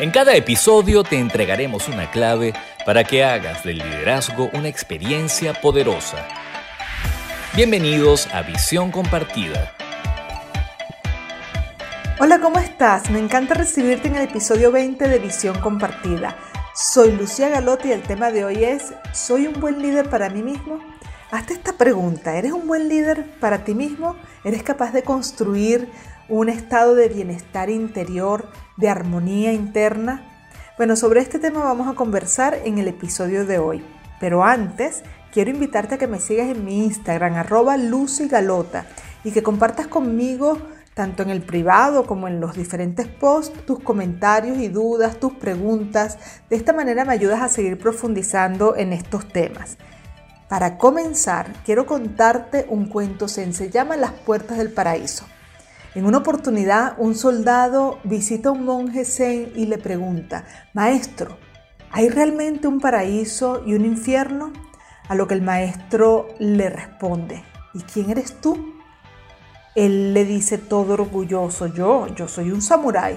En cada episodio te entregaremos una clave para que hagas del liderazgo una experiencia poderosa. Bienvenidos a Visión Compartida. Hola, ¿cómo estás? Me encanta recibirte en el episodio 20 de Visión Compartida. Soy Lucía Galotti y el tema de hoy es ¿Soy un buen líder para mí mismo? Hazte esta pregunta, ¿eres un buen líder para ti mismo? ¿Eres capaz de construir un estado de bienestar interior, de armonía interna? Bueno, sobre este tema vamos a conversar en el episodio de hoy. Pero antes, quiero invitarte a que me sigas en mi Instagram, arroba Galota, y que compartas conmigo, tanto en el privado como en los diferentes posts, tus comentarios y dudas, tus preguntas. De esta manera me ayudas a seguir profundizando en estos temas. Para comenzar, quiero contarte un cuento, se llama Las Puertas del Paraíso. En una oportunidad, un soldado visita a un monje zen y le pregunta, Maestro, ¿hay realmente un paraíso y un infierno? A lo que el maestro le responde, ¿y quién eres tú? Él le dice todo orgulloso, yo, yo soy un samurái.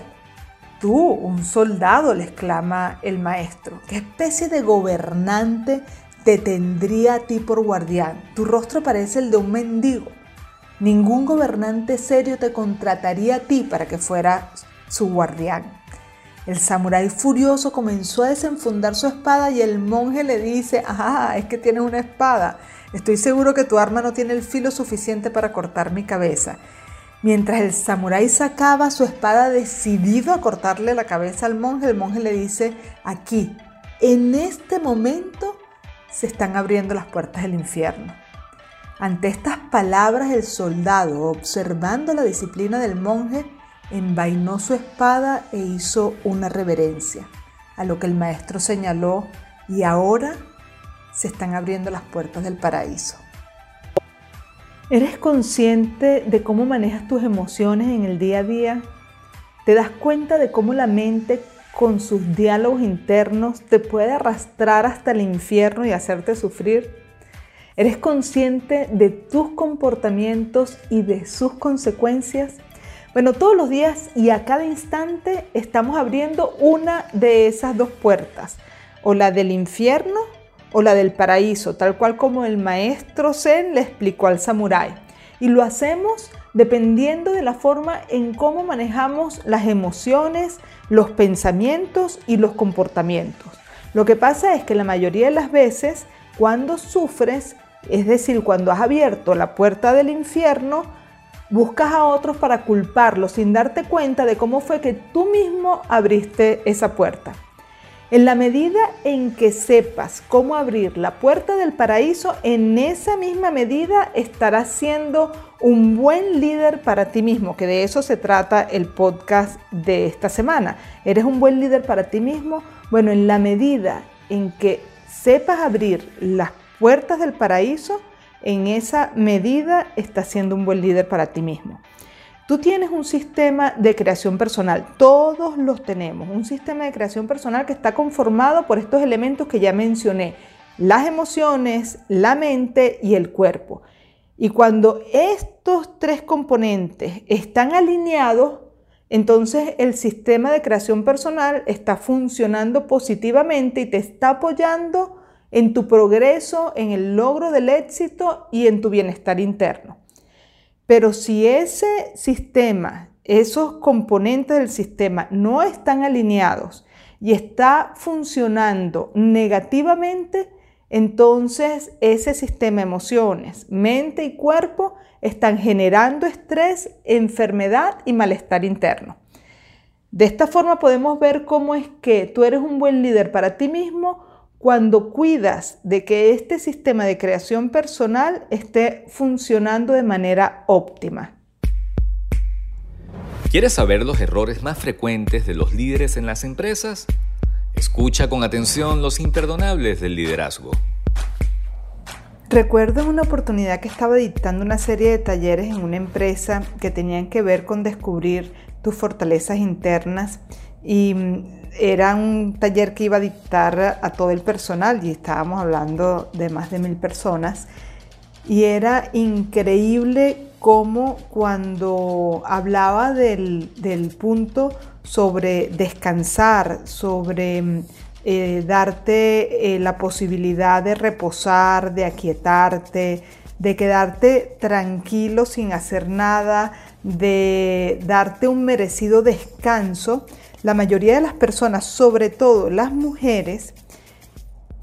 Tú, un soldado, le exclama el maestro. ¿Qué especie de gobernante te tendría a ti por guardián? Tu rostro parece el de un mendigo. Ningún gobernante serio te contrataría a ti para que fuera su guardián. El samurái furioso comenzó a desenfundar su espada y el monje le dice, ah, es que tienes una espada. Estoy seguro que tu arma no tiene el filo suficiente para cortar mi cabeza. Mientras el samurái sacaba su espada decidido a cortarle la cabeza al monje, el monje le dice, aquí, en este momento, se están abriendo las puertas del infierno. Ante estas palabras el soldado, observando la disciplina del monje, envainó su espada e hizo una reverencia, a lo que el maestro señaló, y ahora se están abriendo las puertas del paraíso. ¿Eres consciente de cómo manejas tus emociones en el día a día? ¿Te das cuenta de cómo la mente con sus diálogos internos te puede arrastrar hasta el infierno y hacerte sufrir? ¿Eres consciente de tus comportamientos y de sus consecuencias? Bueno, todos los días y a cada instante estamos abriendo una de esas dos puertas, o la del infierno o la del paraíso, tal cual como el maestro Zen le explicó al samurái. Y lo hacemos dependiendo de la forma en cómo manejamos las emociones, los pensamientos y los comportamientos. Lo que pasa es que la mayoría de las veces, cuando sufres, es decir, cuando has abierto la puerta del infierno, buscas a otros para culparlos sin darte cuenta de cómo fue que tú mismo abriste esa puerta. En la medida en que sepas cómo abrir la puerta del paraíso, en esa misma medida estarás siendo un buen líder para ti mismo, que de eso se trata el podcast de esta semana. ¿Eres un buen líder para ti mismo? Bueno, en la medida en que sepas abrir las puertas del paraíso, en esa medida estás siendo un buen líder para ti mismo. Tú tienes un sistema de creación personal, todos los tenemos, un sistema de creación personal que está conformado por estos elementos que ya mencioné, las emociones, la mente y el cuerpo. Y cuando estos tres componentes están alineados, entonces el sistema de creación personal está funcionando positivamente y te está apoyando en tu progreso, en el logro del éxito y en tu bienestar interno. Pero si ese sistema, esos componentes del sistema no están alineados y está funcionando negativamente, entonces ese sistema emociones, mente y cuerpo están generando estrés, enfermedad y malestar interno. De esta forma podemos ver cómo es que tú eres un buen líder para ti mismo cuando cuidas de que este sistema de creación personal esté funcionando de manera óptima. ¿Quieres saber los errores más frecuentes de los líderes en las empresas? Escucha con atención los imperdonables del liderazgo. Recuerdo una oportunidad que estaba dictando una serie de talleres en una empresa que tenían que ver con descubrir tus fortalezas internas y era un taller que iba a dictar a todo el personal y estábamos hablando de más de mil personas. Y era increíble cómo cuando hablaba del, del punto sobre descansar, sobre eh, darte eh, la posibilidad de reposar, de aquietarte, de quedarte tranquilo sin hacer nada, de darte un merecido descanso, la mayoría de las personas, sobre todo las mujeres,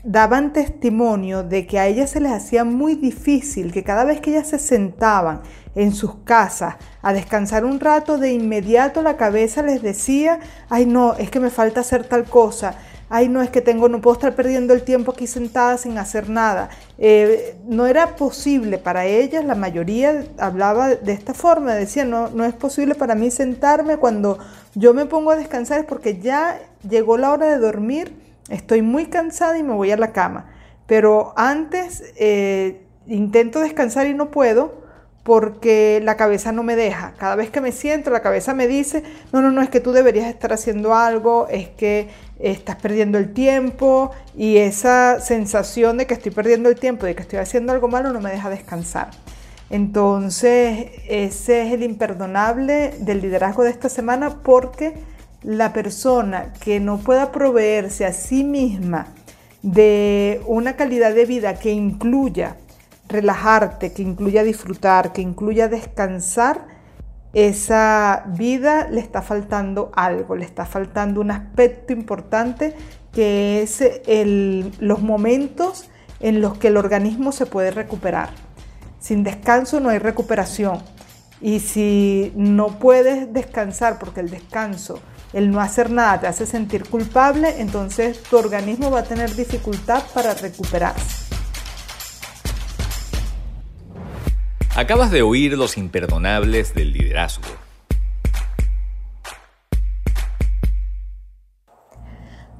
daban testimonio de que a ellas se les hacía muy difícil, que cada vez que ellas se sentaban en sus casas a descansar un rato, de inmediato la cabeza les decía, ay no, es que me falta hacer tal cosa, ay no, es que tengo, no puedo estar perdiendo el tiempo aquí sentada sin hacer nada. Eh, no era posible para ellas, la mayoría hablaba de esta forma, decía, no, no es posible para mí sentarme cuando yo me pongo a descansar es porque ya llegó la hora de dormir estoy muy cansada y me voy a la cama. Pero antes eh, intento descansar y no puedo porque la cabeza no me deja. Cada vez que me siento, la cabeza me dice, no, no, no, es que tú deberías estar haciendo algo, es que estás perdiendo el tiempo y esa sensación de que estoy perdiendo el tiempo, de que estoy haciendo algo malo, no me deja descansar. Entonces, ese es el imperdonable del liderazgo de esta semana porque la persona que no pueda proveerse a sí misma de una calidad de vida que incluya relajarte, que incluya disfrutar, que incluya descansar, esa vida le está faltando algo, le está faltando un aspecto importante que es los momentos en los que el organismo se puede recuperar. Sin descanso no hay recuperación. Y si no puedes descansar porque el descanso el no hacer nada te hace sentir culpable, entonces tu organismo va a tener dificultad para recuperarse. Acabas de oír los imperdonables del liderazgo.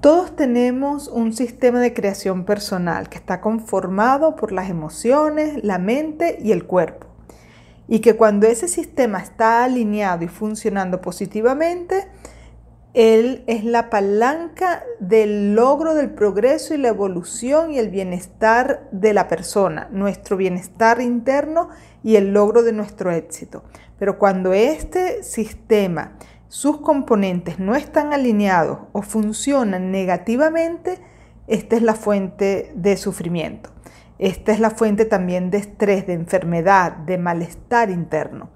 Todos tenemos un sistema de creación personal que está conformado por las emociones, la mente y el cuerpo. Y que cuando ese sistema está alineado y funcionando positivamente, él es la palanca del logro del progreso y la evolución y el bienestar de la persona, nuestro bienestar interno y el logro de nuestro éxito. Pero cuando este sistema, sus componentes no están alineados o funcionan negativamente, esta es la fuente de sufrimiento. Esta es la fuente también de estrés, de enfermedad, de malestar interno.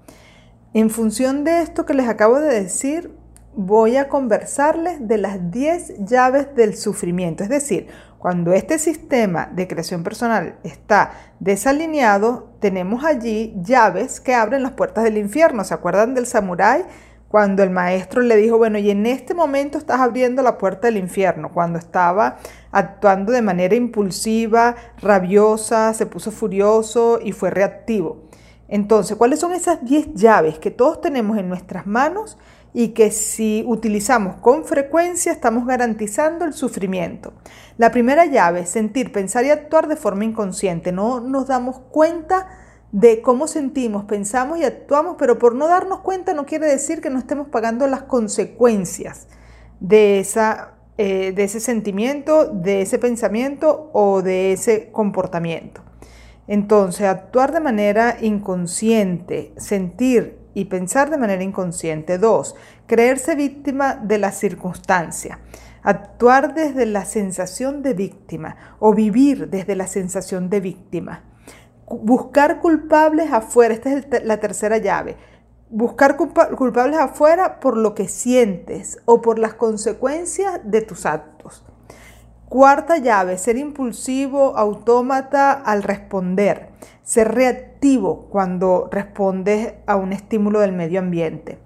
En función de esto que les acabo de decir, voy a conversarles de las 10 llaves del sufrimiento. Es decir, cuando este sistema de creación personal está desalineado, tenemos allí llaves que abren las puertas del infierno. ¿Se acuerdan del samurái? Cuando el maestro le dijo, bueno, y en este momento estás abriendo la puerta del infierno, cuando estaba actuando de manera impulsiva, rabiosa, se puso furioso y fue reactivo. Entonces, ¿cuáles son esas 10 llaves que todos tenemos en nuestras manos y que si utilizamos con frecuencia estamos garantizando el sufrimiento. La primera llave es sentir, pensar y actuar de forma inconsciente. No nos damos cuenta de cómo sentimos, pensamos y actuamos, pero por no darnos cuenta no quiere decir que no estemos pagando las consecuencias de, esa, eh, de ese sentimiento, de ese pensamiento o de ese comportamiento. Entonces, actuar de manera inconsciente, sentir y pensar de manera inconsciente. Dos, creerse víctima de la circunstancia. Actuar desde la sensación de víctima o vivir desde la sensación de víctima. Buscar culpables afuera, esta es la tercera llave. Buscar culpables afuera por lo que sientes o por las consecuencias de tus actos. Cuarta llave, ser impulsivo, autómata al responder. Ser reactivo cuando respondes a un estímulo del medio ambiente.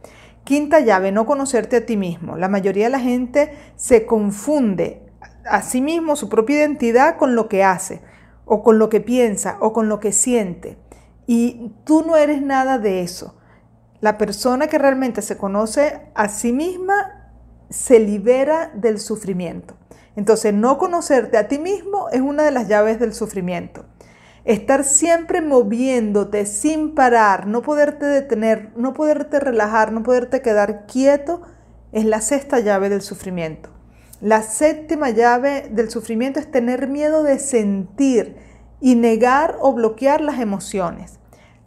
Quinta llave, no conocerte a ti mismo. La mayoría de la gente se confunde a sí mismo, su propia identidad, con lo que hace, o con lo que piensa, o con lo que siente. Y tú no eres nada de eso. La persona que realmente se conoce a sí misma se libera del sufrimiento. Entonces, no conocerte a ti mismo es una de las llaves del sufrimiento. Estar siempre moviéndote sin parar, no poderte detener, no poderte relajar, no poderte quedar quieto, es la sexta llave del sufrimiento. La séptima llave del sufrimiento es tener miedo de sentir y negar o bloquear las emociones.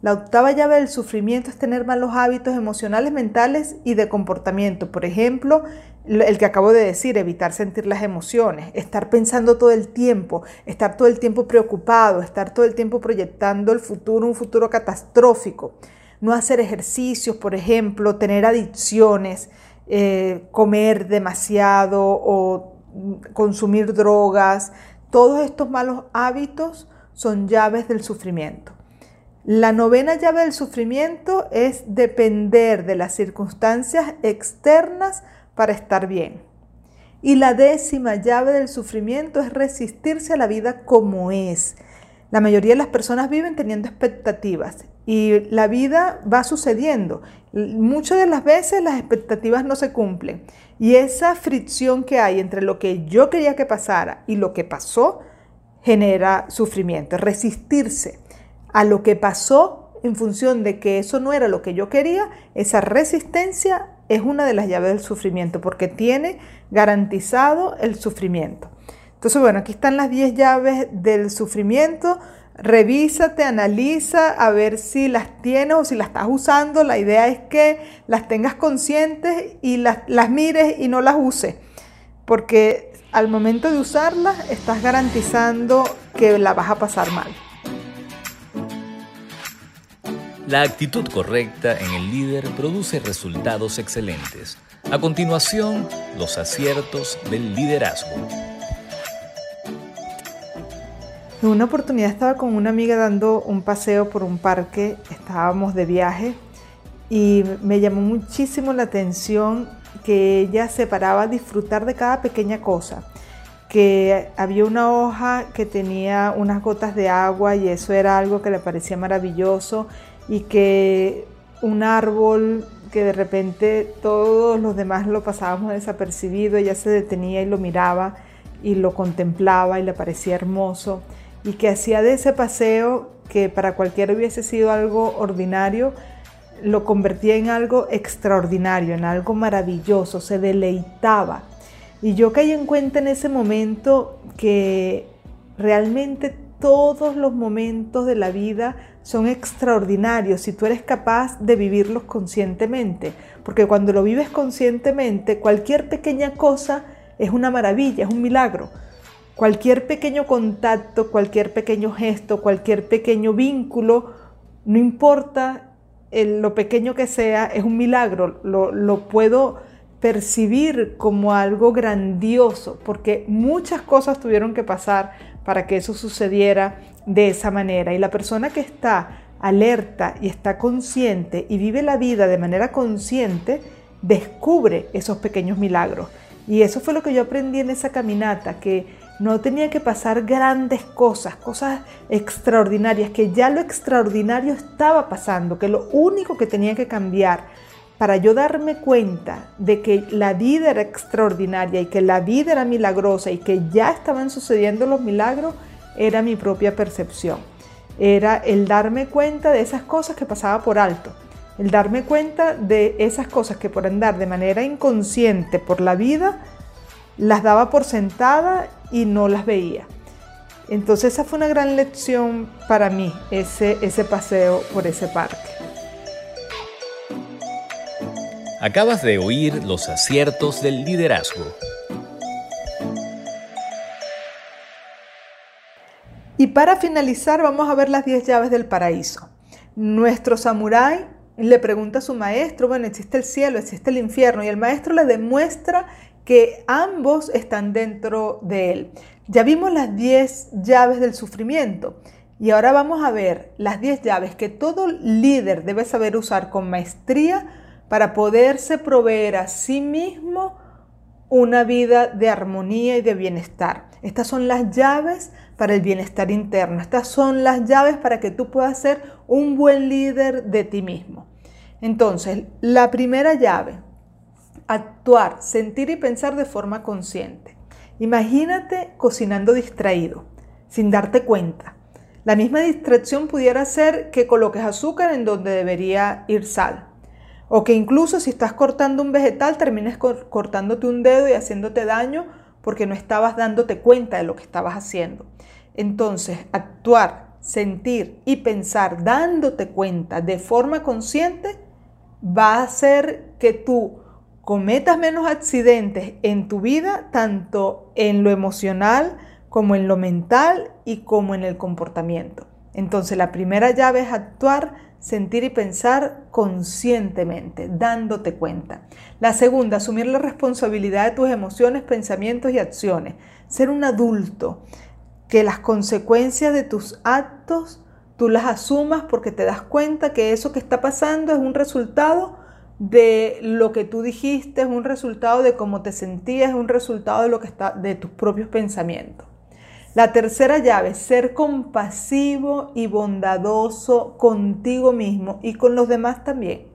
La octava llave del sufrimiento es tener malos hábitos emocionales, mentales y de comportamiento. Por ejemplo, el que acabo de decir, evitar sentir las emociones, estar pensando todo el tiempo, estar todo el tiempo preocupado, estar todo el tiempo proyectando el futuro, un futuro catastrófico. No hacer ejercicios, por ejemplo, tener adicciones, eh, comer demasiado o consumir drogas. Todos estos malos hábitos son llaves del sufrimiento. La novena llave del sufrimiento es depender de las circunstancias externas para estar bien. Y la décima llave del sufrimiento es resistirse a la vida como es. La mayoría de las personas viven teniendo expectativas y la vida va sucediendo. Muchas de las veces las expectativas no se cumplen y esa fricción que hay entre lo que yo quería que pasara y lo que pasó genera sufrimiento. Resistirse a lo que pasó en función de que eso no era lo que yo quería, esa resistencia es una de las llaves del sufrimiento porque tiene garantizado el sufrimiento. Entonces, bueno, aquí están las 10 llaves del sufrimiento. Revísate, analiza a ver si las tienes o si las estás usando. La idea es que las tengas conscientes y las, las mires y no las uses. Porque al momento de usarlas estás garantizando que la vas a pasar mal. La actitud correcta en el líder produce resultados excelentes. A continuación, los aciertos del liderazgo. En una oportunidad estaba con una amiga dando un paseo por un parque, estábamos de viaje y me llamó muchísimo la atención que ella se paraba a disfrutar de cada pequeña cosa, que había una hoja que tenía unas gotas de agua y eso era algo que le parecía maravilloso y que un árbol que de repente todos los demás lo pasábamos desapercibido, ella se detenía y lo miraba y lo contemplaba y le parecía hermoso y que hacía de ese paseo que para cualquiera hubiese sido algo ordinario, lo convertía en algo extraordinario, en algo maravilloso, se deleitaba. Y yo caí en cuenta en ese momento que realmente todos los momentos de la vida son extraordinarios si tú eres capaz de vivirlos conscientemente, porque cuando lo vives conscientemente, cualquier pequeña cosa es una maravilla, es un milagro. Cualquier pequeño contacto, cualquier pequeño gesto, cualquier pequeño vínculo, no importa lo pequeño que sea, es un milagro. Lo, puedo percibir como algo grandioso, porque muchas cosas tuvieron que pasar para que eso sucediera de esa manera. Y la persona que está alerta y está consciente y vive la vida de manera consciente, descubre esos pequeños milagros. Y eso fue lo que yo aprendí en esa caminata, que no tenía que pasar grandes cosas, cosas extraordinarias, que ya lo extraordinario estaba pasando, que lo único que tenía que cambiar para yo darme cuenta de que la vida era extraordinaria y que la vida era milagrosa y que ya estaban sucediendo los milagros, era mi propia percepción. Era el darme cuenta de esas cosas que pasaba por alto. El darme cuenta de esas cosas que por andar de manera inconsciente por la vida, las daba por sentada y no las veía. Entonces esa fue una gran lección para mí, ese, ese paseo por ese parque. Acabas de oír los aciertos del liderazgo. Y para finalizar vamos a ver las 10 llaves del paraíso. Nuestro samurái le pregunta a su maestro, bueno, existe el cielo, existe el infierno, y el maestro le demuestra que ambos están dentro de él. Ya vimos las 10 llaves del sufrimiento y ahora vamos a ver las 10 llaves que todo líder debe saber usar con maestría para poderse proveer a sí mismo una vida de armonía y de bienestar. Estas son las llaves para el bienestar interno. Estas son las llaves para que tú puedas ser un buen líder de ti mismo. Entonces, la primera llave, actuar, sentir y pensar de forma consciente. Imagínate cocinando distraído, sin darte cuenta. La misma distracción pudiera ser que coloques azúcar en donde debería ir sal o que incluso si estás cortando un vegetal termines cortándote un dedo y haciéndote daño porque no estabas dándote cuenta de lo que estabas haciendo. Entonces, actuar, sentir y pensar dándote cuenta de forma consciente va a hacer que tú cometas menos accidentes en tu vida, tanto en lo emocional como en lo mental y como en el comportamiento. Entonces la primera llave es actuar, sentir y pensar conscientemente, dándote cuenta. La segunda, asumir la responsabilidad de tus emociones, pensamientos y acciones. Ser un adulto, que las consecuencias de tus actos tú las asumas porque te das cuenta que eso que está pasando es un resultado de lo que tú dijiste, es un resultado de cómo te sentías, es un resultado de lo que está de tus propios pensamientos. La tercera llave, ser compasivo y bondadoso contigo mismo y con los demás también.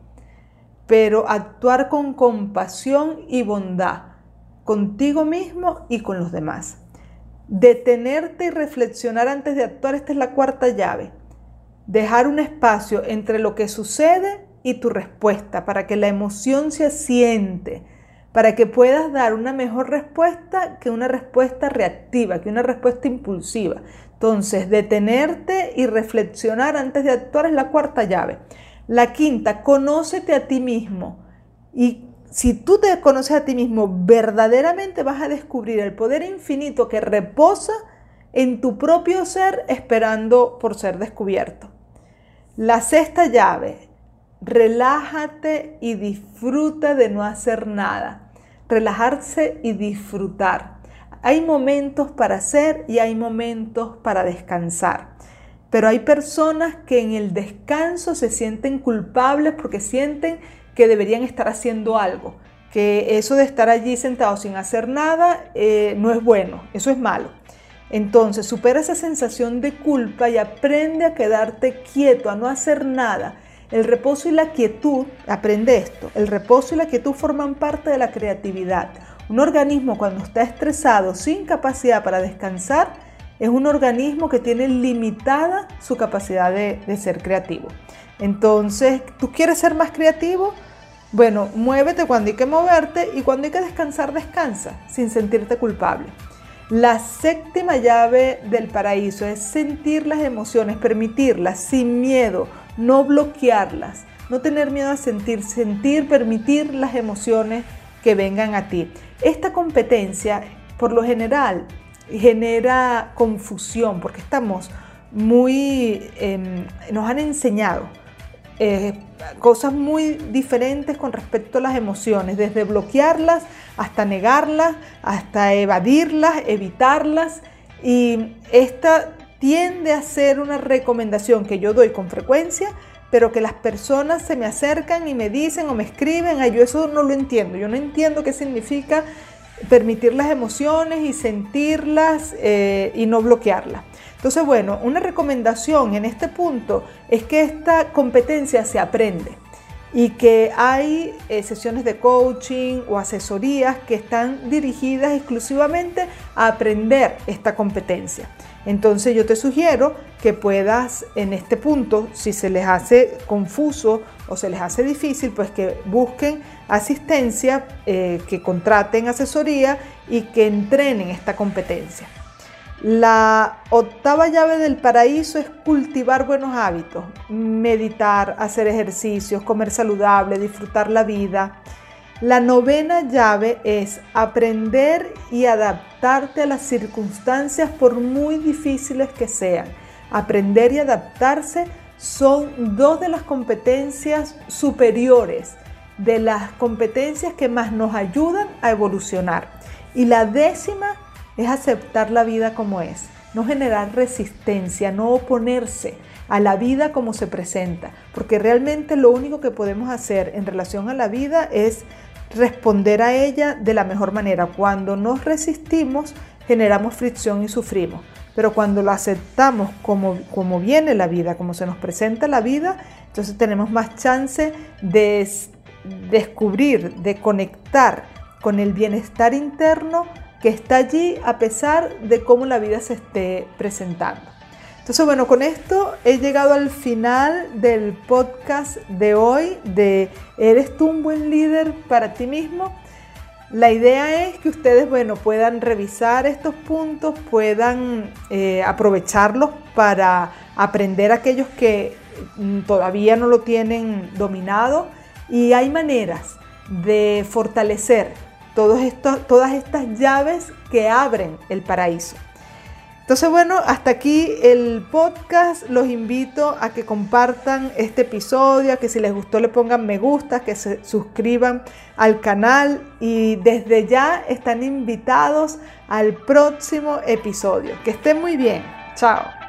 Pero actuar con compasión y bondad contigo mismo y con los demás. Detenerte y reflexionar antes de actuar, esta es la cuarta llave. Dejar un espacio entre lo que sucede y tu respuesta para que la emoción se asiente, para que puedas dar una mejor respuesta que una respuesta reactiva, que una respuesta impulsiva. Entonces, detenerte y reflexionar antes de actuar es la cuarta llave. La quinta, conócete a ti mismo. Y si tú te conoces a ti mismo, verdaderamente vas a descubrir el poder infinito que reposa en tu propio ser esperando por ser descubierto. La sexta llave, relájate y disfruta de no hacer nada. Relajarse y disfrutar. Hay momentos para hacer y hay momentos para descansar. Pero hay personas que en el descanso se sienten culpables porque sienten que deberían estar haciendo algo, que eso de estar allí sentado sin hacer nada eh, no es bueno, eso es malo. Entonces supera esa sensación de culpa y aprende a quedarte quieto, a no hacer nada el reposo y la quietud, aprende esto, el reposo y la quietud forman parte de la creatividad. Un organismo cuando está estresado, sin capacidad para descansar, es un organismo que tiene limitada su capacidad de, de ser creativo. Entonces, ¿tú quieres ser más creativo? Bueno, muévete cuando hay que moverte y cuando hay que descansar, descansa, sin sentirte culpable. La séptima llave del paraíso es sentir las emociones, permitirlas sin miedo, no bloquearlas, no tener miedo a sentir, sentir, permitir las emociones que vengan a ti. Esta competencia, por lo general, genera confusión porque estamos muy, em, nos han enseñado eh, cosas muy diferentes con respecto a las emociones, desde bloquearlas hasta negarlas, hasta evadirlas, evitarlas. Y esta tiende a ser una recomendación que yo doy con frecuencia, pero que las personas se me acercan y me dicen o me escriben, ay, yo eso no lo entiendo, yo no entiendo qué significa permitir las emociones y sentirlas eh, y no bloquearlas. Entonces, bueno, una recomendación en este punto es que esta competencia se aprende y que hay eh, sesiones de coaching o asesorías que están dirigidas exclusivamente a aprender esta competencia. Entonces yo te sugiero que puedas en este punto, si se les hace confuso o se les hace difícil, pues que busquen asistencia, eh, que contraten asesoría y que entrenen esta competencia. La octava llave del paraíso es cultivar buenos hábitos, meditar, hacer ejercicios, comer saludable, disfrutar la vida. La novena llave es aprender y adaptarte a las circunstancias por muy difíciles que sean. Aprender y adaptarse son dos de las competencias superiores, de las competencias que más nos ayudan a evolucionar. Y la décima es aceptar la vida como es, no generar resistencia, no oponerse a la vida como se presenta, porque realmente lo único que podemos hacer en relación a la vida es responder a ella de la mejor manera. Cuando nos resistimos, generamos fricción y sufrimos. Pero cuando lo aceptamos como, como viene la vida, como se nos presenta la vida, entonces tenemos más chance de descubrir, de conectar con el bienestar interno que está allí a pesar de cómo la vida se esté presentando. Entonces, bueno, con esto he llegado al final del podcast de hoy de ¿Eres tú un buen líder para ti mismo? La idea es que ustedes, bueno, puedan revisar estos puntos, puedan eh, aprovecharlos para aprender aquellos que mm, todavía no lo tienen dominado y hay maneras de fortalecer todas estas llaves que abren el paraíso. Entonces, bueno, hasta aquí el podcast. Los invito a que compartan este episodio, a que si les gustó le pongan me gusta, que se suscriban al canal y desde ya están invitados al próximo episodio. Que estén muy bien. Chao.